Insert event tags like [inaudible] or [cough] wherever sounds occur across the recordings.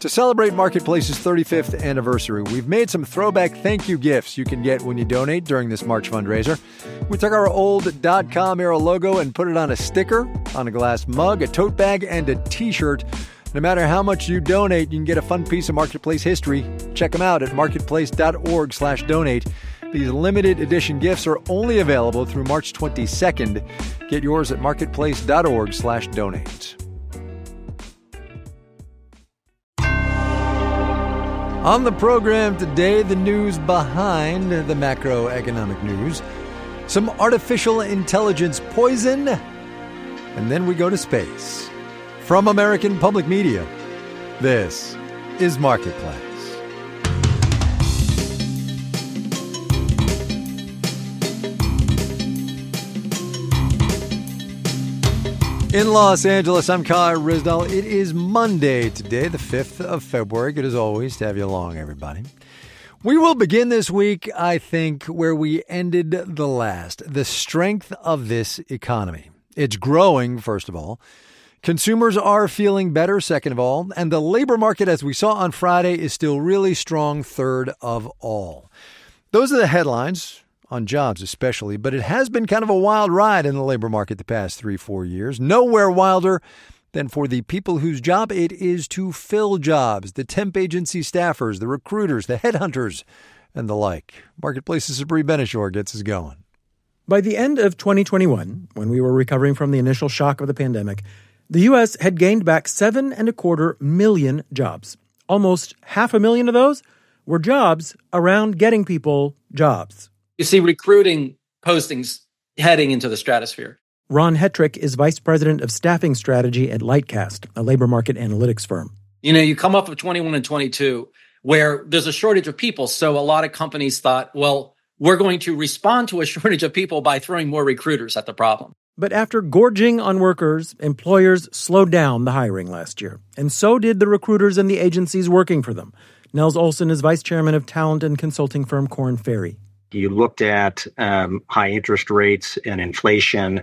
To celebrate Marketplace's 35th anniversary, we've made some throwback thank you gifts you can get when you donate during this March fundraiser. We took our old dot .com era logo and put it on a sticker, on a glass mug, a tote bag, and a t-shirt. No matter how much you donate, you can get a fun piece of Marketplace history. Check them out at marketplace.org slash donate. These limited edition gifts are only available through March 22nd. Get yours at marketplace.org/donate. On the program today, the news behind the macroeconomic news, some artificial intelligence poison, and then we go to space. From American Public Media, this is Marketplace. In Los Angeles, I'm Kai Ryssdal. It is Monday today, the 5th of February. Good as always to have you along, everybody. We will begin this week, I think, where we ended the last the strength of this economy. It's growing, first of all. Consumers are feeling better, second of all. And the labor market, as we saw on Friday, is still really strong, third of all. Those are the headlines on jobs especially, but it has been kind of a wild ride in the labor market the past three, four years. Nowhere wilder than for the people whose job it is to fill jobs the temp agency staffers, the recruiters, the headhunters, and the like. Marketplace's Sabri Ben-Achour gets us going. By the end of 2021, when we were recovering from the initial shock of the pandemic, the U.S. had gained back seven and a quarter million jobs. Almost half a million of those were jobs around getting people jobs you see recruiting postings heading into the stratosphere. Ron Hetrick is vice president of staffing strategy at Lightcast, a labor market analytics firm. You know, you come up with 21 and 22 where there's a shortage of people. So a lot of companies thought, well, we're going to respond to a [laughs] shortage of people by throwing more recruiters at the problem. But after gorging on workers, employers slowed down the hiring last year. And so did the recruiters and the agencies working for them. Nels Olson is vice chairman of talent and consulting firm Korn Ferry. You looked at um, high interest rates and inflation.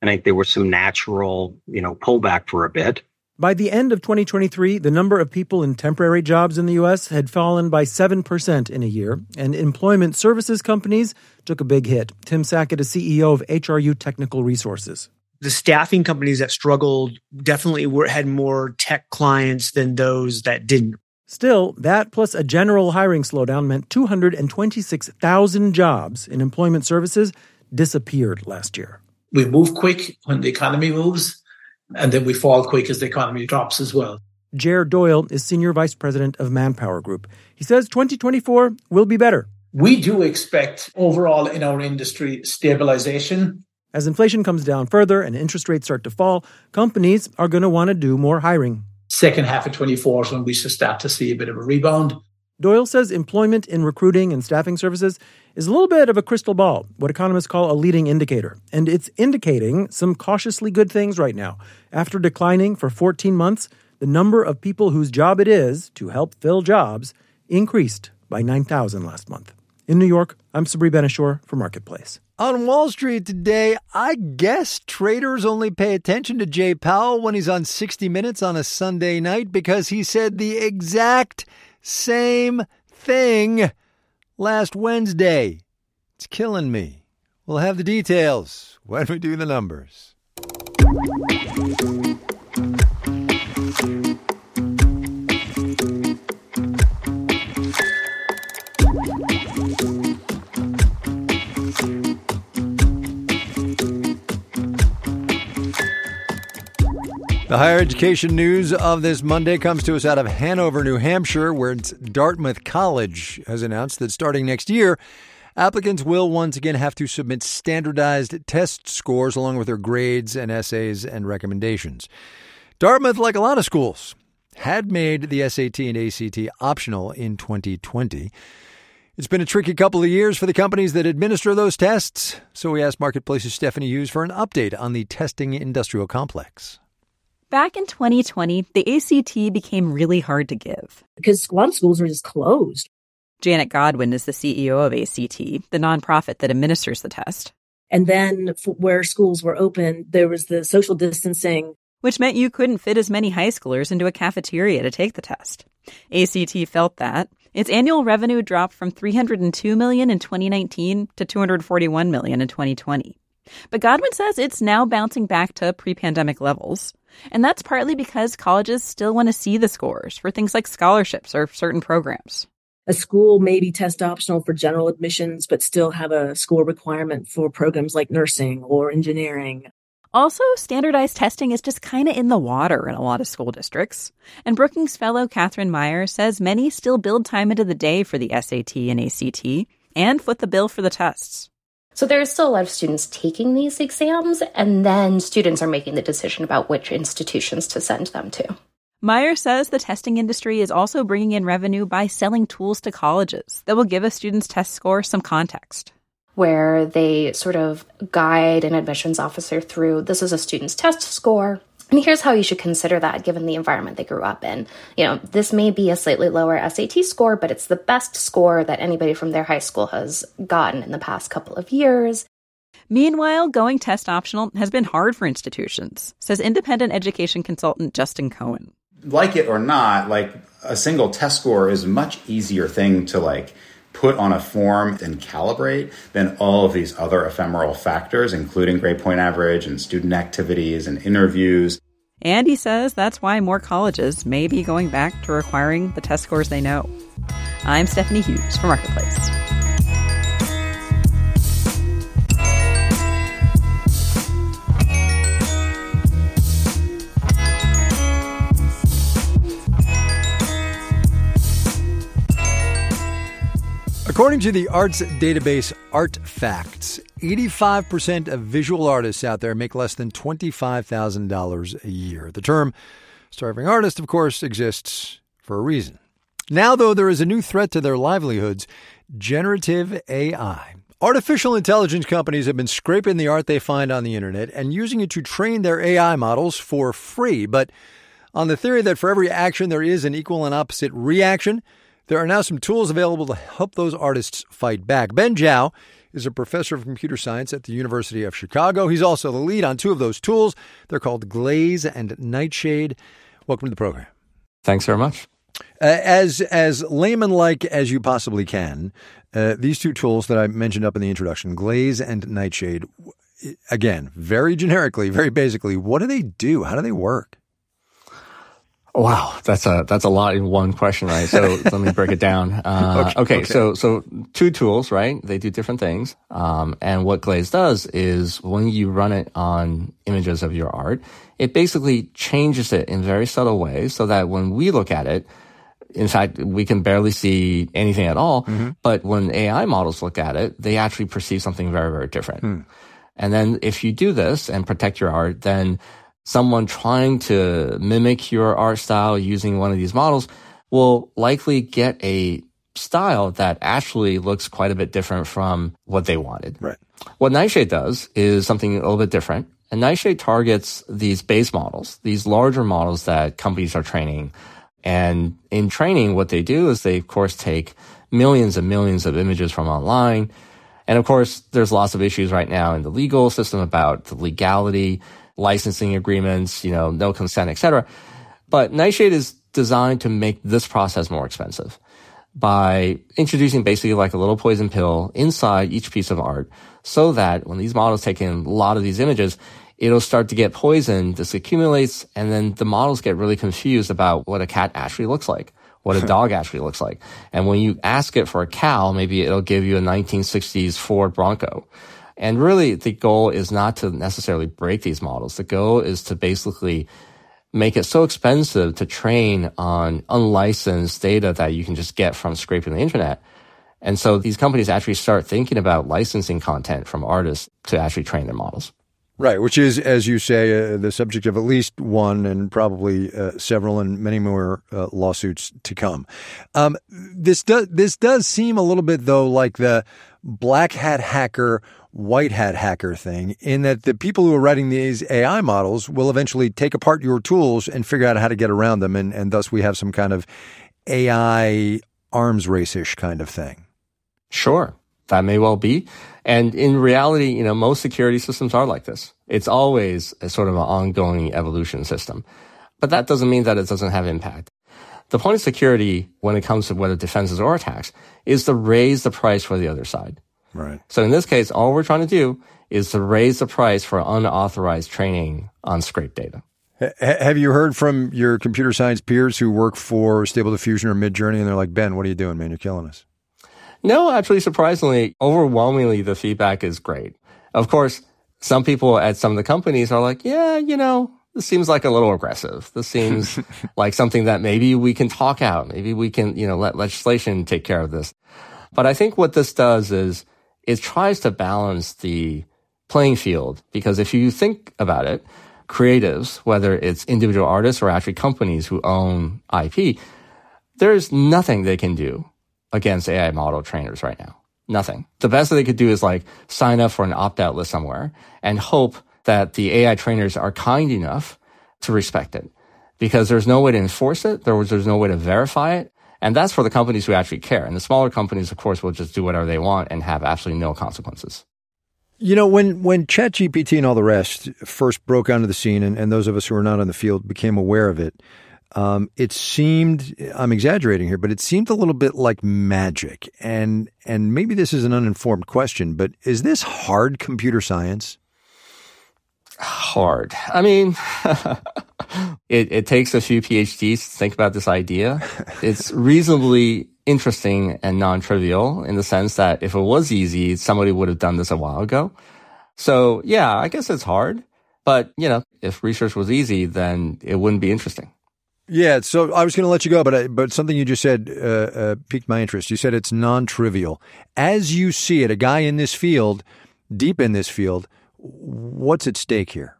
And I think there was some natural, you know, pullback for a bit. By the end of 2023, the number of people in temporary jobs in the U.S. had fallen by 7% in a year, and employment services companies took a big hit. Tim Sackett is CEO of HRU Technical Resources. The staffing companies that struggled definitely were, had more tech clients than those that didn't. Still, that plus a general hiring slowdown meant 226,000 jobs in employment services disappeared last year. We move quick when the economy moves, and then we fall quick as the economy drops as well. Ger Doyle is Senior Vice President of Manpower Group. He says 2024 will be better. We do expect overall in our industry stabilization. As inflation comes down further and interest rates start to fall, companies are going to want to do more hiring second half of 24 is when we should start to see a bit of a rebound. Doyle says employment in recruiting and staffing services is a little bit of a crystal ball, what economists call a leading indicator. And it's indicating some cautiously good things right now. After declining for 14 months, the number of people whose job it is to help fill jobs increased by 9,000 last month. In New York, I'm Sabri Ben-Achour for Marketplace. On Wall Street today, I guess traders only pay attention to Jay Powell when he's on 60 Minutes on a Sunday night because he said the exact same thing last Wednesday. It's killing me. We'll have the details when we do the numbers. The higher education news of this Monday comes to us out of Hanover, New Hampshire, where Dartmouth College has announced that starting next year, applicants will once again have to submit standardized test scores along with their grades and essays and recommendations. Dartmouth, like a lot of schools, had made the SAT and ACT optional in 2020. It's been a tricky couple of years for the companies that administer those tests, so we asked Marketplace's Stephanie Hughes for an update on the testing industrial complex. Back in 2020, the ACT became really hard to give. Because a lot of schools were just closed. Janet Godwin is the CEO of ACT, the nonprofit that administers the test. And then where schools were open, there was the social distancing. Which meant you couldn't fit as many high schoolers into a cafeteria to take the test. ACT felt that. Its annual revenue dropped from 302 million in 2019 to 241 million in 2020. But Godwin says it's now bouncing back to pre-pandemic levels. And that's partly because colleges still want to see the scores for things like scholarships or certain programs a school may be test optional for general admissions, but still have a score requirement for programs like nursing or engineering. Also, standardized testing is just kind of in the water in a lot of school districts. And Brookings fellow Katharine Meyer says many still build time into the day for the SAT and ACT and foot the bill for the tests. So there are still a lot of students taking these exams, and then students are making the decision about which institutions to send them to. Meyer says the testing industry is also bringing in revenue by selling tools to colleges that will give a student's test score some context. Where they sort of guide an admissions officer through this is a student's test score, and here's how you should consider that given the environment they grew up in. You know, this may be a slightly lower SAT score, but it's the best score that anybody from their high school has gotten in the past couple of years. Meanwhile, going test optional has been hard for institutions, says independent education consultant Justin Cohen like it or not, like a single test score is a much easier thing to like put on a form and calibrate than all of these other ephemeral factors, including grade point average and student activities and interviews. And he says that's why more colleges may be going back to requiring the test scores they know. I'm Stephanie Hughes for Marketplace. According to the arts database ArtFacts, 85% of visual artists out there make less than $25,000 a year. The term starving artist, of course, exists for a reason. Now, though, there is a new threat to their livelihoods generative AI. Artificial intelligence companies have been scraping the art they find on the internet and using it to train their AI models for free. But on the theory that for every action there is an equal and opposite reaction, there are now some tools available to help those artists fight back. Ben Zhao is a professor of computer science at the University of Chicago. He's also the lead on two of those tools. They're called Glaze and Nightshade. Welcome to the program. Thanks very much. Uh, as as layman like as you possibly can, uh, these two tools that I mentioned up in the introduction, Glaze and Nightshade, again, very generically, very basically, what do they do? How do they work? Wow, that's a that's a lot in one question, right? So [laughs] let me break it down. Uh, okay, okay, okay, so so two tools, right? They do different things. Um, and what Glaze does is when you run it on images of your art, it basically changes it in very subtle ways, so that when we look at it, in fact, we can barely see anything at all. Mm-hmm. But when AI models look at it, they actually perceive something very very different. Hmm. And then if you do this and protect your art, then someone trying to mimic your art style using one of these models will likely get a style that actually looks quite a bit different from what they wanted. Right. What Nightshade does is something a little bit different. And Nightshade targets these base models, these larger models that companies are training. And in training, what they do is they, of course, take millions and millions of images from online. And of course, there's lots of issues right now in the legal system about the legality licensing agreements, you know, no consent, etc. But Nightshade is designed to make this process more expensive by introducing basically like a little poison pill inside each piece of art so that when these models take in a lot of these images, it'll start to get poisoned, this accumulates, and then the models get really confused about what a cat actually looks like, what a [laughs] dog actually looks like. And when you ask it for a cow, maybe it'll give you a 1960s Ford Bronco. And really, the goal is not to necessarily break these models. The goal is to basically make it so expensive to train on unlicensed data that you can just get from scraping the internet. And so these companies actually start thinking about licensing content from artists to actually train their models. Right, which is, as you say, uh, the subject of at least one and probably uh, several and many more uh, lawsuits to come. Um, this does this does seem a little bit though like the black hat hacker, white hat hacker thing, in that the people who are writing these AI models will eventually take apart your tools and figure out how to get around them, and, and thus we have some kind of AI arms race ish kind of thing. Sure, that may well be. And in reality, you know, most security systems are like this. It's always a sort of an ongoing evolution system. But that doesn't mean that it doesn't have impact. The point of security when it comes to whether defenses or attacks is to raise the price for the other side. Right. So in this case, all we're trying to do is to raise the price for unauthorized training on scraped data. H- have you heard from your computer science peers who work for Stable Diffusion or Midjourney and they're like, Ben, what are you doing, man? You're killing us. No, actually, surprisingly, overwhelmingly, the feedback is great. Of course, some people at some of the companies are like, yeah, you know, this seems like a little aggressive. This seems [laughs] like something that maybe we can talk out. Maybe we can, you know, let legislation take care of this. But I think what this does is it tries to balance the playing field because if you think about it, creatives, whether it's individual artists or actually companies who own IP, there's nothing they can do against AI model trainers right now. Nothing. The best that they could do is like sign up for an opt out list somewhere and hope that the AI trainers are kind enough to respect it because there's no way to enforce it. There was, there's no way to verify it. And that's for the companies who actually care. And the smaller companies, of course, will just do whatever they want and have absolutely no consequences. You know, when, when ChatGPT and all the rest first broke onto the scene, and, and those of us who are not on the field became aware of it, um, it seemed I'm exaggerating here, but it seemed a little bit like magic. And and maybe this is an uninformed question, but is this hard computer science? Hard. I mean, [laughs] it, it takes a few PhDs to think about this idea. [laughs] It's reasonably interesting and non-trivial in the sense that if it was easy, somebody would have done this a while ago. So yeah, I guess it's hard. But, you know, if research was easy, then it wouldn't be interesting. Yeah, so I was going to let you go, but I, but something you just said uh, uh, piqued my interest. You said it's non-trivial. As you see it, a guy in this field, deep in this field, what's at stake here?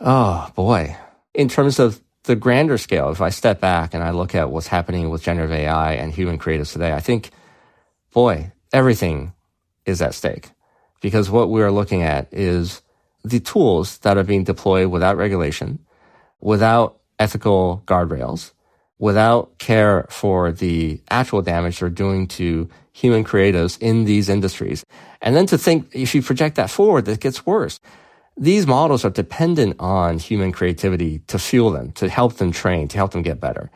Oh boy, in terms of the grander scale, if I step back and I look at what's happening with generative AI and human creatives today, I think, boy, everything is at stake because what we are looking at is the tools that are being deployed without regulation, without ethical guardrails without care for the actual damage they're doing to human creatives in these industries. And then to think, if you project that forward, it gets worse. These models are dependent on human creativity to fuel them, to help them train, to help them get better.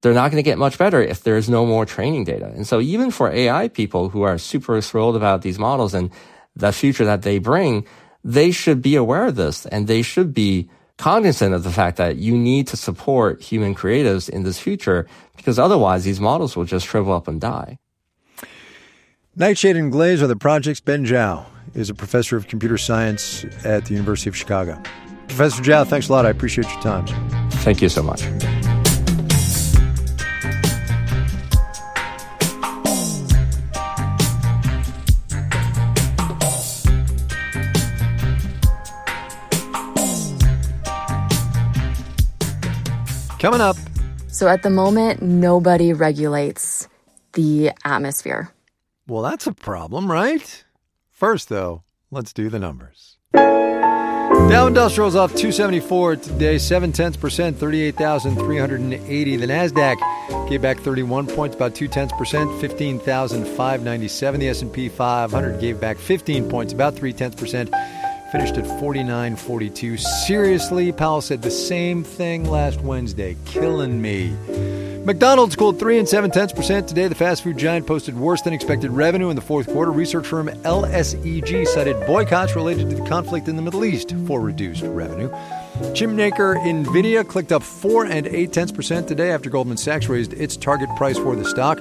They're not going to get much better if there's no more training data. And so even for AI people who are super thrilled about these models and the future that they bring, they should be aware of this and they should be cognizant of the fact that you need to support human creatives in this future because otherwise these models will just shrivel up and die. Nightshade and Glaze are the projects. Ben Zhao is a professor of computer science at the University of Chicago. Professor Zhao, thanks a lot. I appreciate your time. Thank you so much. Coming up. So at the moment, nobody regulates the atmosphere. Well, that's a problem, right? First, though, let's do the numbers. Dow Industrials off 274 today, 7 tenths percent, 38,380. The NASDAQ gave back 31 points, about 2 tenths percent, 15,597. The S&P 500 gave back 15 points, about 3 tenths percent, finished at 49.42. Seriously, Powell said the same thing last Wednesday. Killing me. McDonald's cooled 3 and 7 tenths percent today. The fast food giant posted worse than expected revenue in the fourth quarter. Research firm LSEG cited boycotts related to the conflict in the Middle East for reduced revenue. Chipmaker Nvidia clicked up 4 and 8 tenths percent today after Goldman Sachs raised its target price for the stock.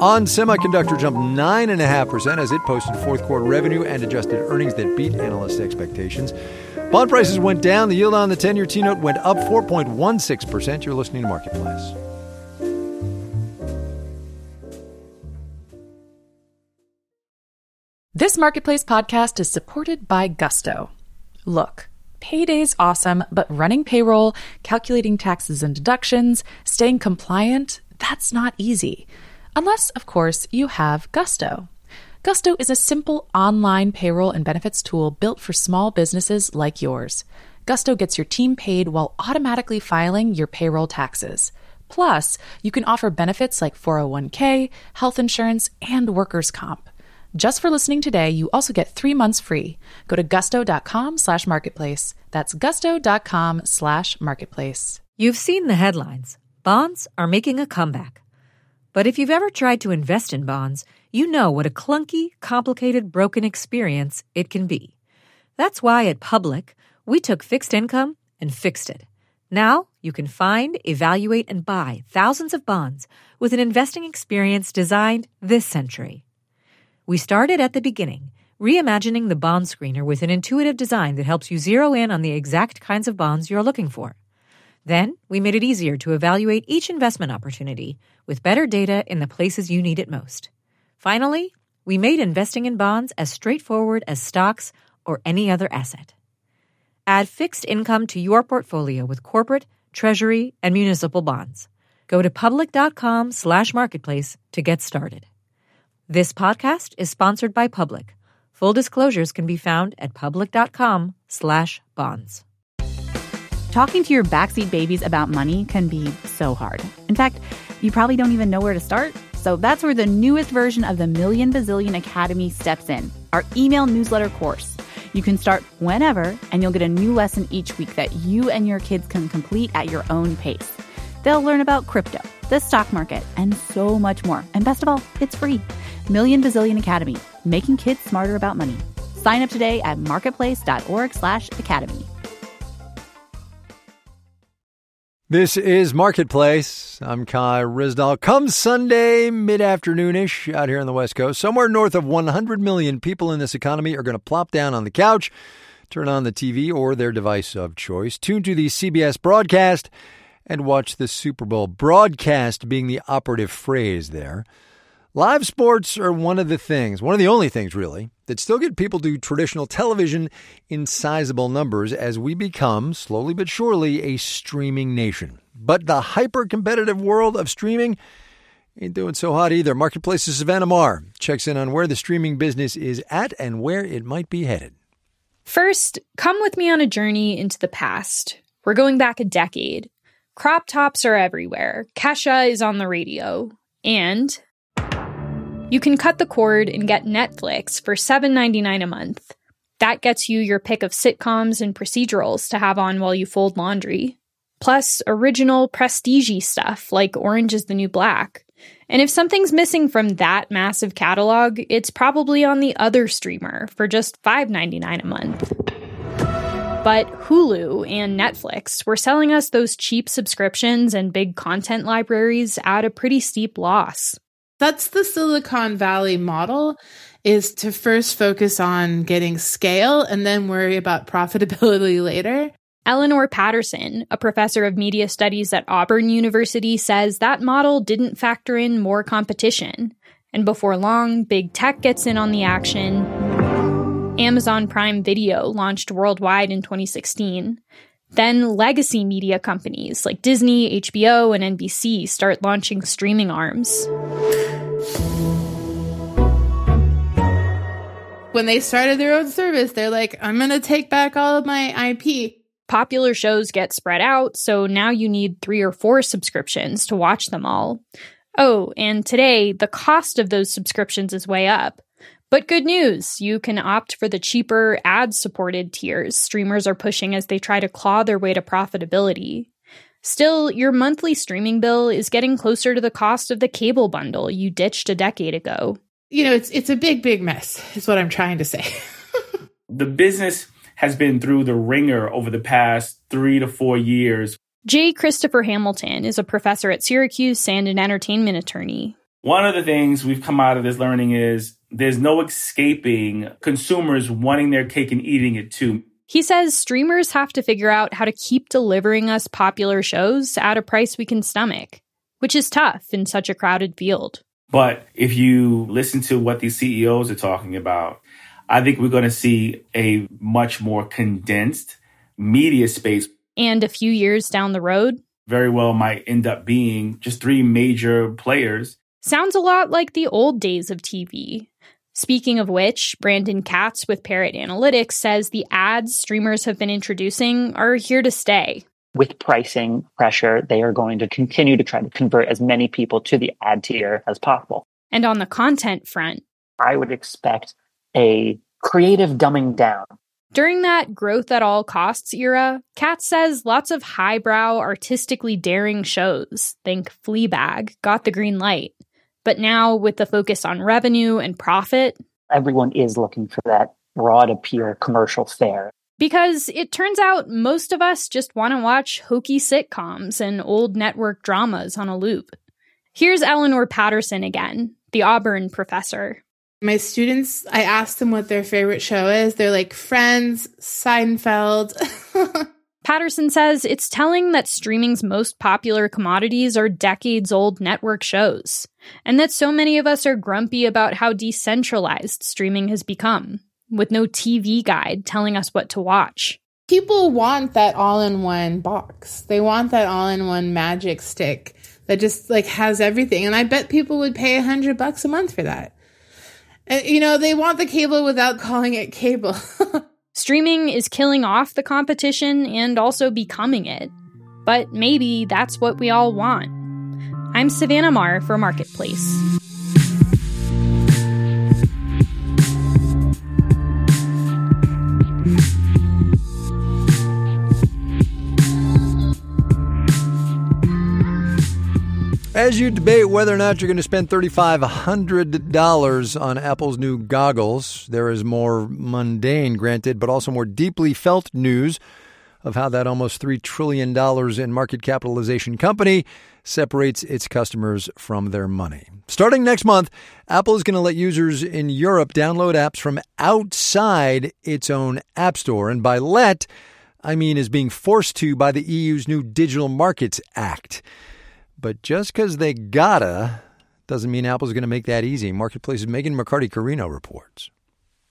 On Semiconductor jumped 9.5% as it posted fourth quarter revenue and adjusted earnings that beat analyst expectations. Bond prices went down. The yield on the 10 year T note went up 4.16%. You're listening to Marketplace. This Marketplace podcast is supported by Gusto. Look, payday's awesome, but running payroll, calculating taxes and deductions, staying compliant, that's not easy. Unless, of course, you have Gusto. Gusto is a simple online payroll and benefits tool built for small businesses like yours. Gusto gets your team paid while automatically filing your payroll taxes. Plus, you can offer benefits like 401k, health insurance, and workers' comp. Just for listening today, you also get three months free. Go to gusto.com slash marketplace. That's gusto.com slash marketplace. You've seen the headlines. Bonds are making a comeback. But if you've ever tried to invest in bonds, you know what a clunky, complicated, broken experience it can be. That's why at Public, we took fixed income and fixed it. Now you can find, evaluate, and buy thousands of bonds with an investing experience designed this century. We started at the beginning, reimagining the bond screener with an intuitive design that helps you zero in on the exact kinds of bonds you're looking for. Then we made it easier to evaluate each investment opportunity with better data in the places you need it most. Finally, we made investing in bonds as straightforward as stocks or any other asset. Add fixed income to your portfolio with corporate, treasury, and municipal bonds. Go to public.com slash marketplace to get started. This podcast is sponsored by Public. Full disclosures can be found at public.com slash bonds. Talking to your backseat babies about money can be so hard. In fact, you probably don't even know where to start. So that's where the newest version of the Million Bazillion Academy steps in, our email newsletter course. You can start whenever, and you'll get a new lesson each week that you and your kids can complete at your own pace. They'll learn about crypto, the stock market, and so much more. And best of all, it's free. Million Bazillion Academy, making kids smarter about money. Sign up today at marketplace.org slash academy. This is Marketplace. I'm Kai Ryssdal. Come Sunday, mid afternoonish, out here on the West Coast, somewhere north of 100 million people in this economy are going to plop down on the couch, turn on the TV or their device of choice, tune to the CBS broadcast, and watch the Super Bowl. Broadcast being the operative phrase there. Live sports are one of the things, one of the only things really, that still get people to traditional television in sizable numbers as we become, slowly but surely, a streaming nation. But the hyper competitive world of streaming ain't doing so hot either. Marketplace's Savannah Maher checks in on where the streaming business is at and where it might be headed. First, come with me on a journey into the past. We're going back a decade. Crop tops are everywhere. Kesha is on the radio. And you can cut the cord and get Netflix for $7.99 a month. That gets you your pick of sitcoms and procedurals to have on while you fold laundry. Plus, original prestige stuff like Orange is the New Black. And if something's missing from that massive catalog, it's probably on the other streamer for just $5.99 a month. But Hulu and Netflix were selling us those cheap subscriptions and big content libraries at a pretty steep loss. That's the Silicon Valley model is to first focus on getting scale and then worry about [laughs] profitability later. Eleanor Patterson, a professor of media studies at Auburn University, says that model didn't factor in more competition. And before long, big tech gets in on the action. Amazon Prime Video launched worldwide in 2016. Then legacy media companies like Disney, HBO, and NBC start launching streaming arms. When they started their own service, they're like, I'm going to take back all of my IP. Popular shows get spread out, so now you need three or four subscriptions to watch them all. Oh, and today, the cost of those subscriptions is way up. But good news, you can opt for the cheaper ad supported tiers streamers are pushing as they try to claw their way to profitability. Still, your monthly streaming bill is getting closer to the cost of the cable bundle you ditched a decade ago. You know, it's it's a big big mess is what I'm trying to say. [laughs] the business has been through the ringer over the past 3 to 4 years. J. Christopher Hamilton is a professor at Syracuse and an entertainment attorney. One of the things we've come out of this learning is there's no escaping consumers wanting their cake and eating it too. He says streamers have to figure out how to keep delivering us popular shows at a price we can stomach, which is tough in such a crowded field. But if you listen to what these CEOs are talking about, I think we're going to see a much more condensed media space. And a few years down the road, very well might end up being just three major players. Sounds a lot like the old days of TV. Speaking of which, Brandon Katz with Parrot Analytics says the ads streamers have been introducing are here to stay. With pricing pressure, they are going to continue to try to convert as many people to the ad tier as possible. And on the content front, I would expect a creative dumbing down. During that growth at all costs era, Katz says lots of highbrow, artistically daring shows, think Fleabag, got the green light. But now, with the focus on revenue and profit, everyone is looking for that broad appeal commercial fare. Because it turns out most of us just want to watch hokey sitcoms and old network dramas on a loop. Here's Eleanor Patterson again, the Auburn professor. My students, I asked them what their favorite show is. They're like Friends, Seinfeld. [laughs] Patterson says it's telling that streaming's most popular commodities are decades old network shows, and that so many of us are grumpy about how decentralized streaming has become, with no TV guide telling us what to watch. People want that all in one box. They want that all in one magic stick that just like has everything. And I bet people would pay a hundred bucks a month for that. And, you know, they want the cable without calling it cable. [laughs] Streaming is killing off the competition and also becoming it. But maybe that's what we all want. I'm Savannah Maher for Marketplace. As you debate whether or not you're going to spend $3,500 on Apple's new goggles, there is more mundane, granted, but also more deeply felt news of how that almost $3 trillion in market capitalization company separates its customers from their money. Starting next month, Apple is going to let users in Europe download apps from outside its own App Store. And by let, I mean is being forced to by the EU's new Digital Markets Act. But just because they gotta doesn't mean Apple's going to make that easy. Marketplace's Megan McCarty Carino reports.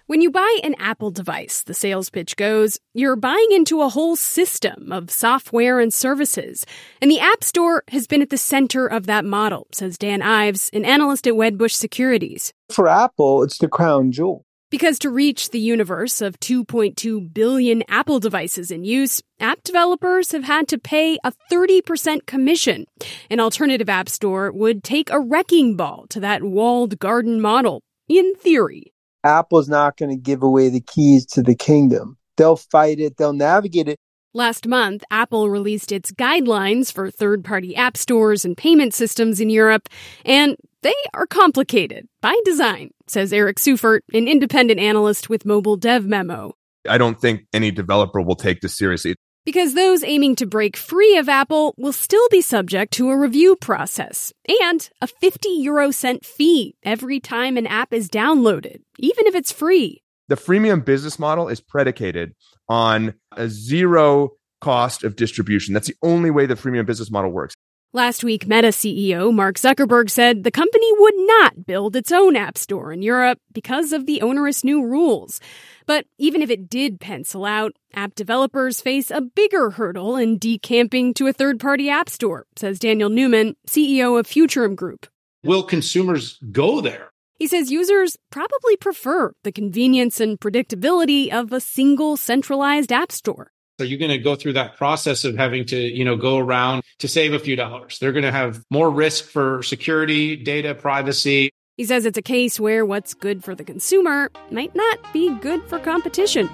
When you buy an Apple device, the sales pitch goes, you're buying into a whole system of software and services. And the App Store has been at the center of that model, says Dan Ives, an analyst at Wedbush Securities. For Apple, it's the crown jewel. Because to reach the universe of 2.2 billion Apple devices in use, app developers have had to pay a 30% commission. An alternative app store would take a wrecking ball to that walled garden model, in theory. Apple's not going to give away the keys to the kingdom. They'll fight it, they'll navigate it. Last month, Apple released its guidelines for third party app stores and payment systems in Europe, and they are complicated by design, says Eric Seufert, an independent analyst with Mobile Dev Memo. I don't think any developer will take this seriously. Because those aiming to break free of Apple will still be subject to a review process and a 50 euro cent fee every time an app is downloaded, even if it's free. The freemium business model is predicated on a zero cost of distribution. That's the only way the freemium business model works. Last week, Meta CEO Mark Zuckerberg said the company would not build its own app store in Europe because of the onerous new rules. But even if it did pencil out, app developers face a bigger hurdle in decamping to a third party app store, says Daniel Newman, CEO of Futurum Group. Will consumers go there? He says users probably prefer the convenience and predictability of a single centralized app store. Are you going to go through that process of having to, you know, go around to save a few dollars? They're going to have more risk for security, data privacy. He says it's a case where what's good for the consumer might not be good for competition.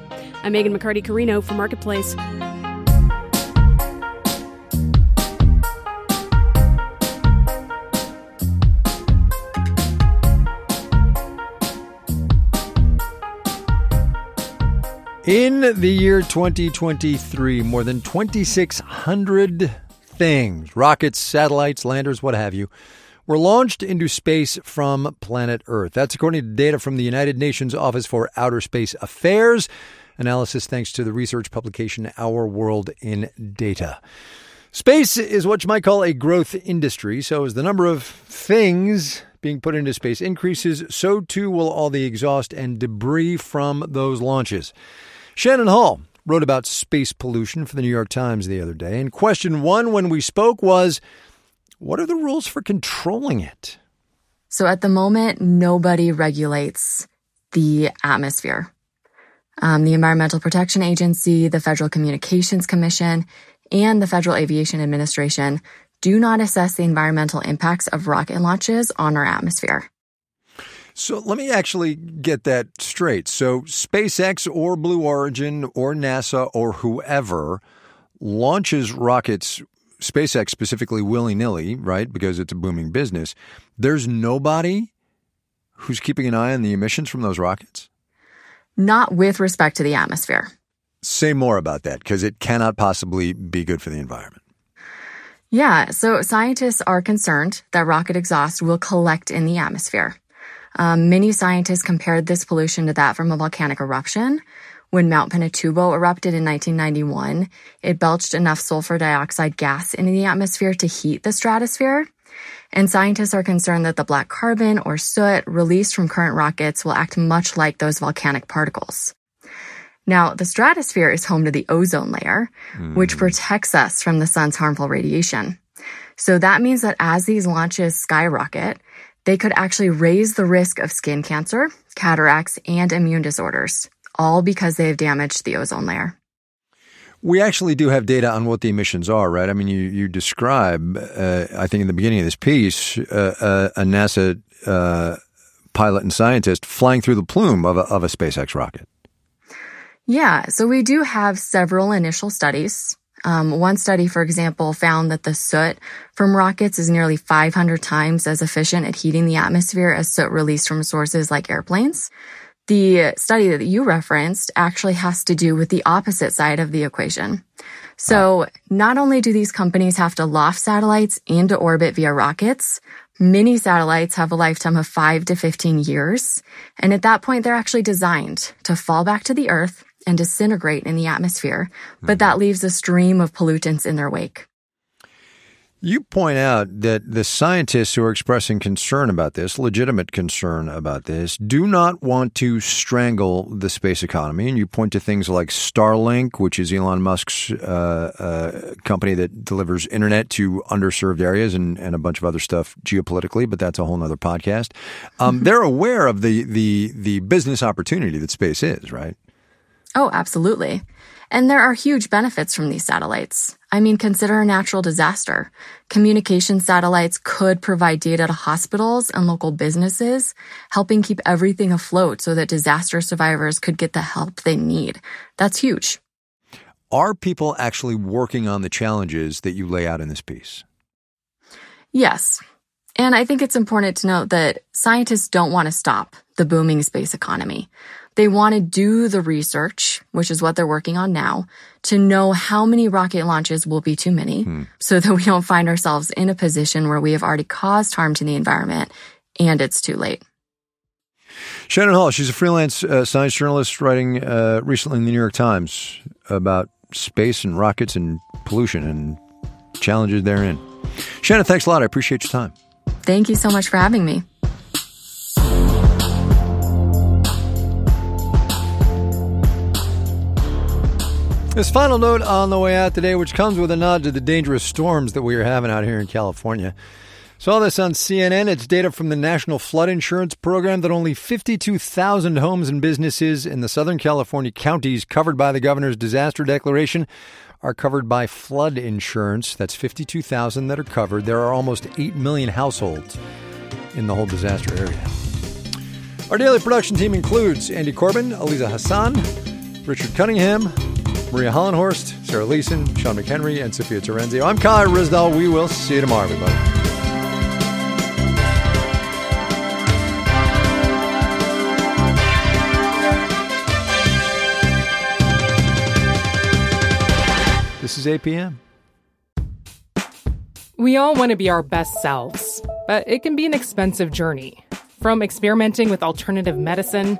I'm Megan McCarty Carino for Marketplace. In the year 2023, more than 2,600 things rockets, satellites, landers, what have you were launched into space from planet Earth. That's according to data from the United Nations Office for Outer Space Affairs. Analysis thanks to the research publication Our World in Data. Space is what you might call a growth industry. So, as the number of things being put into space increases, so too will all the exhaust and debris from those launches. Shannon Hall wrote about space pollution for the New York Times the other day, and question one when we spoke was what are the rules for controlling it? So at the moment, nobody regulates the atmosphere. Um, the Environmental Protection Agency, the Federal Communications Commission, and the Federal Aviation Administration do not assess the environmental impacts of rocket launches on our atmosphere. So let me actually get that straight. So SpaceX or Blue Origin or NASA or whoever launches rockets, SpaceX specifically willy nilly, right? Because it's a booming business. There's nobody who's keeping an eye on the emissions from those rockets? Not with respect to the atmosphere. Say more about that because it cannot possibly be good for the environment. Yeah, so scientists are concerned that rocket exhaust will collect in the atmosphere. Um, many scientists compared this pollution to that from a volcanic eruption. When Mount Pinatubo erupted in 1991, it belched enough sulfur dioxide gas into the atmosphere to heat the stratosphere. And scientists are concerned that the black carbon or soot released from current rockets will act much like those volcanic particles. Now, the stratosphere is home to the ozone layer, mm. which protects us from the sun's harmful radiation. So that means that as these launches skyrocket, they could actually raise the risk of skin cancer, cataracts, and immune disorders, all because they have damaged the ozone layer. We actually do have data on what the emissions are, right? I mean, you, you describe, uh, I think in the beginning of this piece, uh, uh, a NASA uh, pilot and scientist flying through the plume of a, of a SpaceX rocket. Yeah, so we do have several initial studies. Um, one study, for example, found that the soot from rockets is nearly 500 times as efficient at heating the atmosphere as soot released from sources like airplanes. The study that you referenced actually has to do with the opposite side of the equation. So not only do these companies have to loft satellites into orbit via rockets, many satellites have a lifetime of 5 to 15 years. And at that point, they're actually designed to fall back to the Earth and disintegrate in the atmosphere, but that mm-hmm. leaves a stream of pollutants in their wake. You point out that the scientists who are expressing concern about this, legitimate concern about this, do not want to strangle the space economy. And you point to things like Starlink, which is Elon Musk's uh, uh, company that delivers internet to underserved areas and, and, a bunch of other stuff geopolitically, but that's a whole other podcast. Um, [laughs] they're aware of the, the, the business opportunity that space is, right? Oh, absolutely. And there are huge benefits from these satellites. I mean, consider a natural disaster. Communication satellites could provide data to hospitals and local businesses, helping keep everything afloat so that disaster survivors could get the help they need. That's huge. Are people actually working on the challenges that you lay out in this piece? Yes. And I think it's important to note that scientists don't want to stop the booming space economy. They want to do the research, which is what they're working on now, to know how many rocket launches will be too many hmm. so that we don't find ourselves in a position where we have already caused harm to the environment and it's too late. Shannon Hall, she's a freelance uh, science journalist writing uh, recently in the New York Times about space and rockets and pollution and challenges therein. Shannon, thanks a lot. I appreciate your time. Thank you so much for having me. This final note on the way out today, which comes with a nod to the dangerous storms that we are having out here in California. Saw this on CNN. It's data from the National Flood Insurance Program that only 52,000 homes and businesses in the Southern California counties covered by the governor's disaster declaration are covered by flood insurance. That's 52,000 that are covered. There are almost 8 million households in the whole disaster area. Our daily production team includes Andy Corbin, Aliza Hassan, Richard Cunningham, Maria Hollenhorst, Sarah Leeson, Sean McHenry, and Sophia Terenzio. I'm Kai Ryssdal. We will see you tomorrow, everybody. This is APM. We all want to be our best selves, but it can be an expensive journey. From experimenting with alternative medicine